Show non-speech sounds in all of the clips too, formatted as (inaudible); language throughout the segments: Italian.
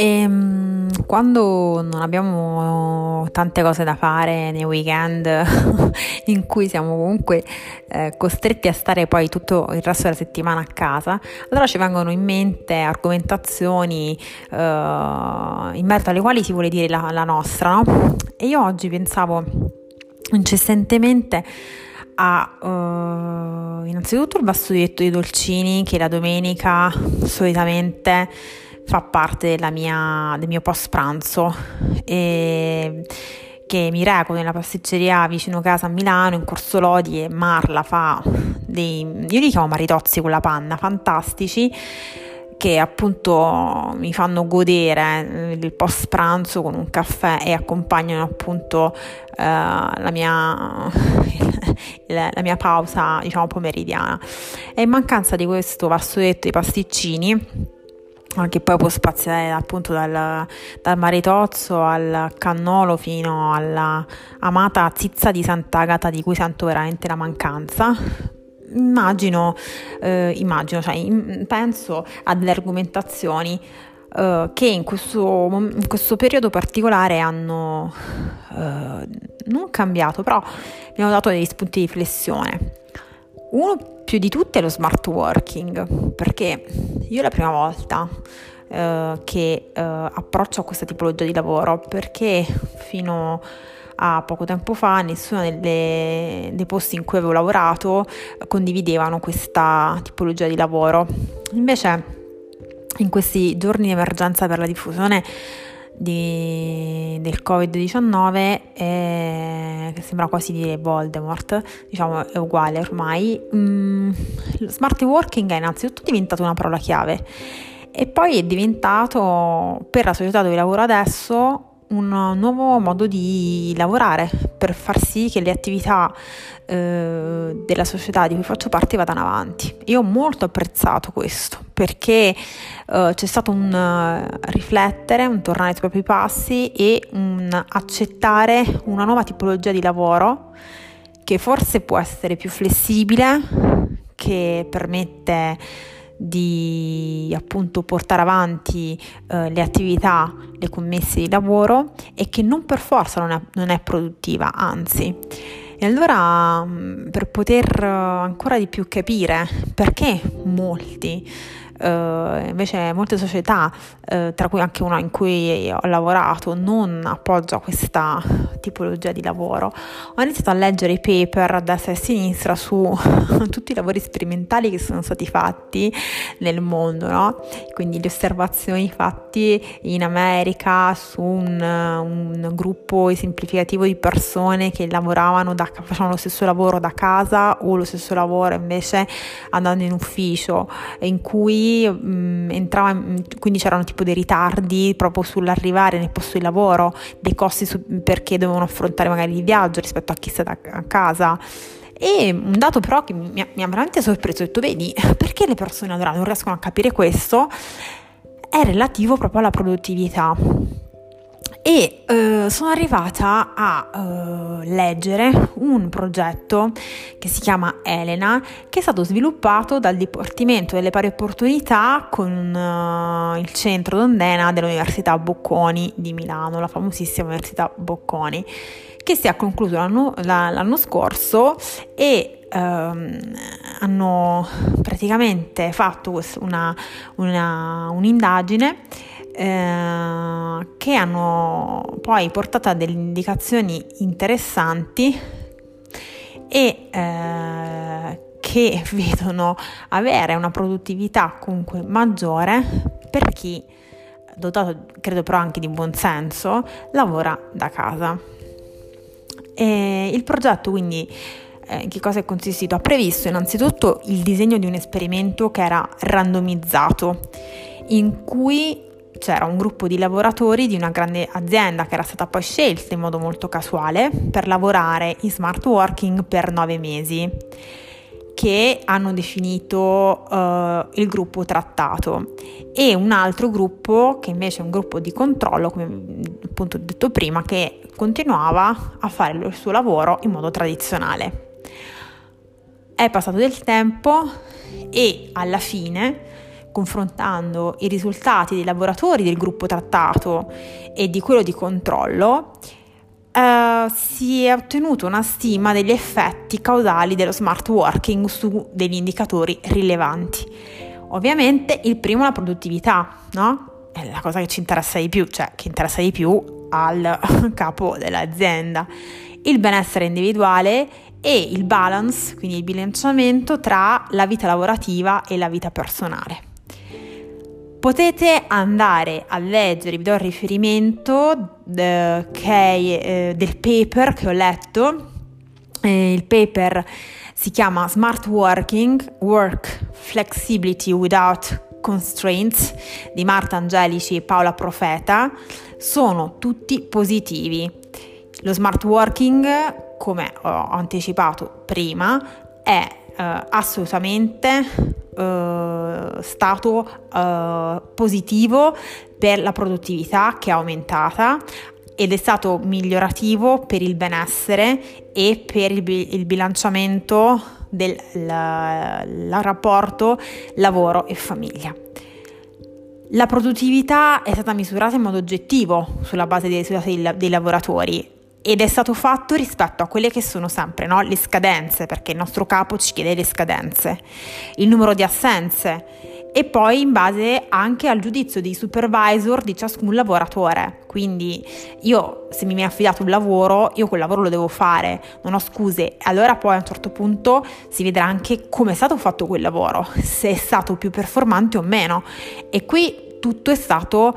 E ehm, quando non abbiamo tante cose da fare nei weekend (laughs) in cui siamo comunque eh, costretti a stare poi tutto il resto della settimana a casa, allora ci vengono in mente argomentazioni eh, in merito alle quali si vuole dire la, la nostra, no? E io oggi pensavo incessantemente a uh, innanzitutto il bastonietto di dolcini che la domenica solitamente fa parte mia, del mio post pranzo e che mi reco nella pasticceria vicino casa a Milano in Corso Lodi e Marla fa dei, io li chiamo maritozzi con la panna, fantastici che appunto mi fanno godere il post pranzo con un caffè e accompagnano appunto eh, la, mia, la, mia pausa diciamo pomeridiana e in mancanza di questo vassoietto di pasticcini che poi può spaziare appunto dal, dal maritozzo al cannolo fino alla amata zizza di Sant'Agata di cui sento veramente la mancanza. Immagino, eh, immagino cioè, penso a delle argomentazioni eh, che in questo, in questo, periodo particolare hanno eh, non cambiato, però mi hanno dato degli spunti di riflessione. Uno più di tutte è lo smart working, perché io la prima volta eh, che approccio a questa tipologia di lavoro, perché fino a poco tempo fa nessuno delle, dei posti in cui avevo lavorato condividevano questa tipologia di lavoro. Invece in questi giorni di emergenza per la diffusione di, del Covid-19 è, che sembra quasi dire Voldemort, diciamo è uguale ormai. Mm, lo smart working è innanzitutto diventato una parola chiave e poi è diventato per la società dove lavoro adesso un nuovo modo di lavorare per far sì che le attività eh, della società di cui faccio parte vadano avanti. Io ho molto apprezzato questo perché eh, c'è stato un uh, riflettere, un tornare sui propri passi e un accettare una nuova tipologia di lavoro che forse può essere più flessibile, che permette di appunto portare avanti eh, le attività, le commesse di lavoro e che non per forza non è, non è produttiva, anzi. E allora mm, per poter ancora di più capire perché molti Uh, invece molte società, uh, tra cui anche una in cui ho lavorato, non appoggia questa tipologia di lavoro. Ho iniziato a leggere i paper a destra e a sinistra su (laughs) tutti i lavori sperimentali che sono stati fatti nel mondo, no? quindi le osservazioni fatte in America su un, un gruppo esemplificativo di persone che lavoravano da, facevano lo stesso lavoro da casa o lo stesso lavoro invece andando in ufficio, in cui mh, mm, entrava, mm, quindi c'erano tipo dei ritardi proprio sull'arrivare nel posto di lavoro, dei costi su, perché dovevano affrontare magari il viaggio rispetto a chi sta a casa. E un dato però che mi ha, mi ha veramente sorpreso, ho detto, vedi, perché le persone allora non riescono a capire questo? È relativo proprio alla produttività e eh, sono arrivata a eh, leggere un progetto che si chiama Elena che è stato sviluppato dal Dipartimento delle Pari Opportunità con uh, il centro d'Ondena dell'Università Bocconi di Milano, la famosissima Università Bocconi, che si è concluso l'anno, l'anno scorso e ehm, hanno praticamente fatto una, una, un'indagine eh, che hanno poi portato a delle indicazioni interessanti e eh, che (laughs) vedono avere una produttività comunque maggiore per chi, dotato credo però anche di buon senso, lavora da casa. E il progetto quindi eh, che cosa è consistito? Ha previsto innanzitutto il disegno di un esperimento che era randomizzato, in cui c'era un gruppo di lavoratori di una grande azienda che era stata poi scelta in modo molto casuale per lavorare in smart working per nove mesi che hanno definito uh, il gruppo trattato e un altro gruppo che invece è un gruppo di controllo, come appunto detto prima, che continuava a fare il suo lavoro in modo tradizionale. è passato del tempo e alla fine confrontando i risultati dei lavoratori del gruppo trattato e di quello di controllo, eh, si è ottenuta una stima degli effetti causali dello smart working su degli indicatori rilevanti. Ovviamente il primo è la produttività, no? È la cosa che ci interessa di più, cioè che interessa di più al (laughs) capo dell'azienda. Il benessere individuale e il balance, quindi il bilanciamento tra la vita lavorativa e la vita personale. Potete andare a leggere, vi do il riferimento eh, che eh, del paper che ho letto. Eh, il paper si chiama Smart Working, Work Flexibility Without Constraints di Marta Angelici e Paola Profeta. Sono tutti positivi. Lo smart working, come ho anticipato prima, è eh, assolutamente eh, stato eh, positivo per la produttività che è aumentata ed è stato migliorativo per il benessere e per il, il bilanciamento del la, la rapporto lavoro e famiglia. La produttività è stata misurata in modo oggettivo sulla base dei risultati dei, lavoratori ed è stato fatto rispetto a quelle che sono sempre no? le scadenze, perché il nostro capo ci chiede le scadenze, il numero di assenze e poi in base anche al giudizio dei supervisor di ciascun lavoratore. Quindi io se mi viene affidato un lavoro, io quel lavoro lo devo fare, non ho scuse. Allora poi a un certo punto si vedrà anche come è stato fatto quel lavoro, se è stato più performante o meno. E qui tutto è stato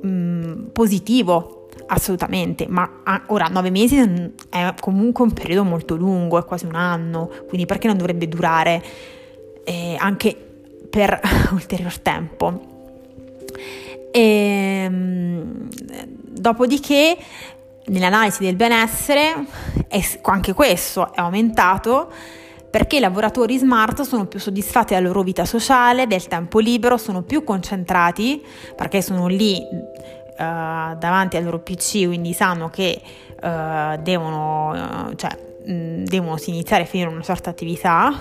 mh, positivo assolutamente, ma ora nove mesi è comunque un periodo molto lungo, è quasi un anno, quindi perché non dovrebbe durare eh, anche per (laughs) ulterior tempo? E, ehm, dopodiché, nell'analisi del benessere, anche questo è aumentato perché i lavoratori smart sono più soddisfatti della loro vita sociale, del tempo libero, sono più concentrati perché sono lì davanti al loro PC, quindi sanno che uh, devono, uh, cioè, mh, devono iniziare a finire una certa attività,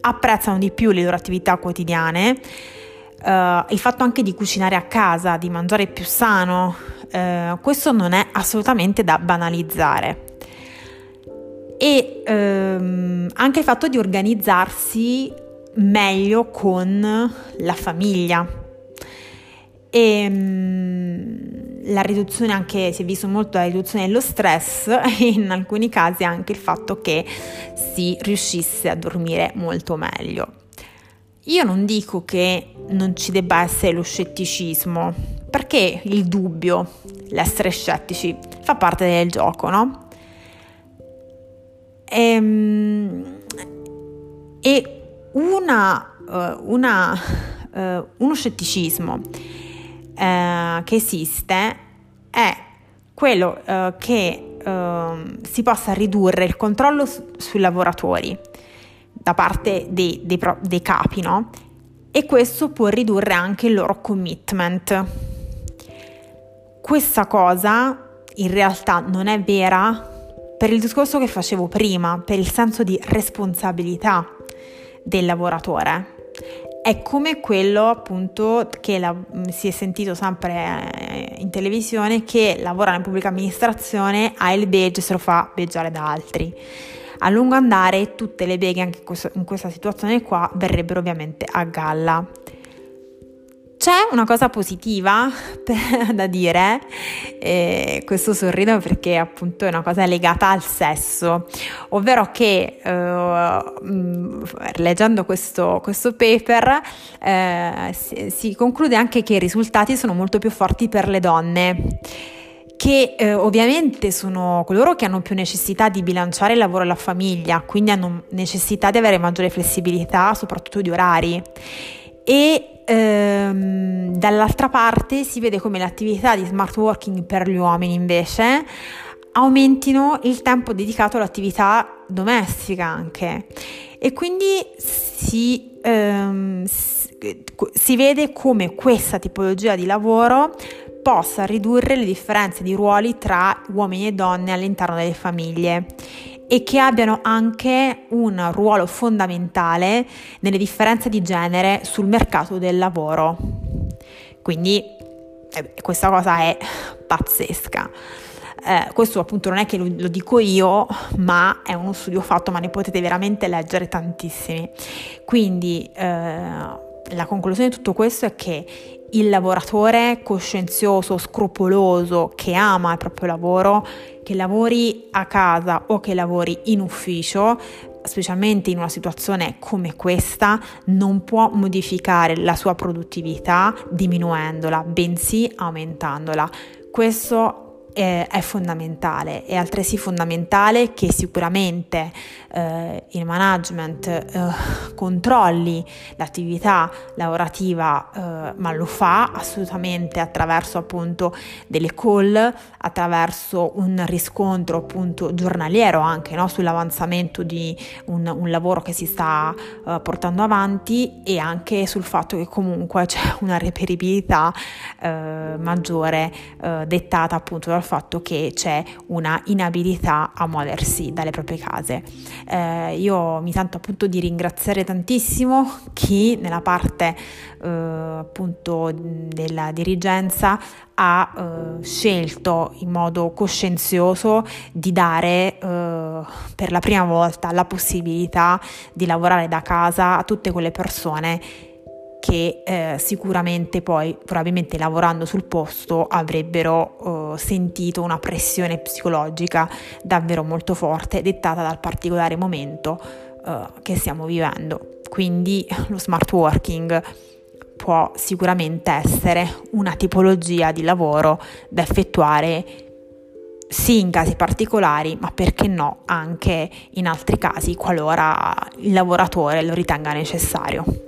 apprezzano di più le loro attività quotidiane. il fatto anche di cucinare a casa, di mangiare più sano, questo non è assolutamente da banalizzare e ehm, anche il fatto di organizzarsi meglio con la famiglia. E ehm, la riduzione anche, si è visto molto la riduzione dello stress e (laughs) in alcuni casi anche il fatto che si riuscisse a dormire molto meglio. Io non dico che non ci debba essere lo scetticismo, perché il dubbio, l'essere scettici, fa parte del gioco, no? E, ehm, e una, uh, una, uh, uno scetticismo uh, che esiste è quello che ehm, si possa ridurre il controllo su, sui lavoratori da parte dei, dei, dei capi, no? E questo può ridurre anche il loro commitment. Questa cosa in realtà non è vera per il discorso che facevo prima, per il senso di responsabilità del lavoratore. È come quello appunto che la, si è sentito sempre eh, in televisione che lavora in pubblica amministrazione, ha il badge se lo fa beggiare da altri. A lungo andare tutte le beghe anche in questa situazione qua verrebbero ovviamente a galla. C'è una cosa positiva (laughs) da dire, e questo sorrido perché appunto è una cosa legata al sesso, ovvero che uh, leggendo questo, questo paper uh, si, si, conclude anche che i risultati sono molto più forti per le donne che eh, ovviamente sono coloro che hanno più necessità di bilanciare il lavoro e la famiglia, quindi hanno necessità di avere maggiore flessibilità, soprattutto di orari. E ehm, dall'altra parte si vede come le attività di smart working per gli uomini invece aumentino il tempo dedicato all'attività domestica anche. E quindi si, ehm, si vede come questa tipologia di lavoro possa ridurre le differenze di ruoli tra uomini e donne all'interno delle famiglie e che abbiano anche un ruolo fondamentale nelle differenze di genere sul mercato del lavoro. Quindi eh, questa cosa è pazzesca. Eh, questo appunto non è che lo, lo, dico io, ma è uno studio fatto, ma ne potete veramente leggere tantissimi. Quindi eh, la conclusione di tutto questo è che il lavoratore coscienzioso, scrupoloso, che ama il proprio lavoro, che lavori a casa o che lavori in ufficio, specialmente in una situazione come questa, non può modificare la sua produttività diminuendola, bensì aumentandola. Questo è, è fondamentale, è altresì fondamentale che sicuramente eh, il management eh, controlli l'attività lavorativa, eh, ma lo fa assolutamente attraverso appunto delle call, attraverso un riscontro appunto giornaliero anche no, sull'avanzamento di un, un, lavoro che si sta uh, portando avanti e anche sul fatto che comunque c'è una reperibilità uh, maggiore dettata appunto dal fatto che c'è una inabilità a muoversi dalle proprie case. Eh, io mi sento appunto di ringraziare tantissimo chi nella parte eh, appunto della dirigenza ha eh, scelto in modo coscienzioso di dare eh, per la prima volta la possibilità di lavorare da casa a tutte quelle persone che eh, sicuramente poi, probabilmente lavorando sul posto, avrebbero eh, sentito una pressione psicologica davvero molto forte, dettata dal particolare momento eh, che stiamo vivendo. Quindi lo smart working può sicuramente essere una tipologia di lavoro da effettuare sì in casi particolari, ma perché no anche in altri casi qualora il lavoratore lo ritenga necessario.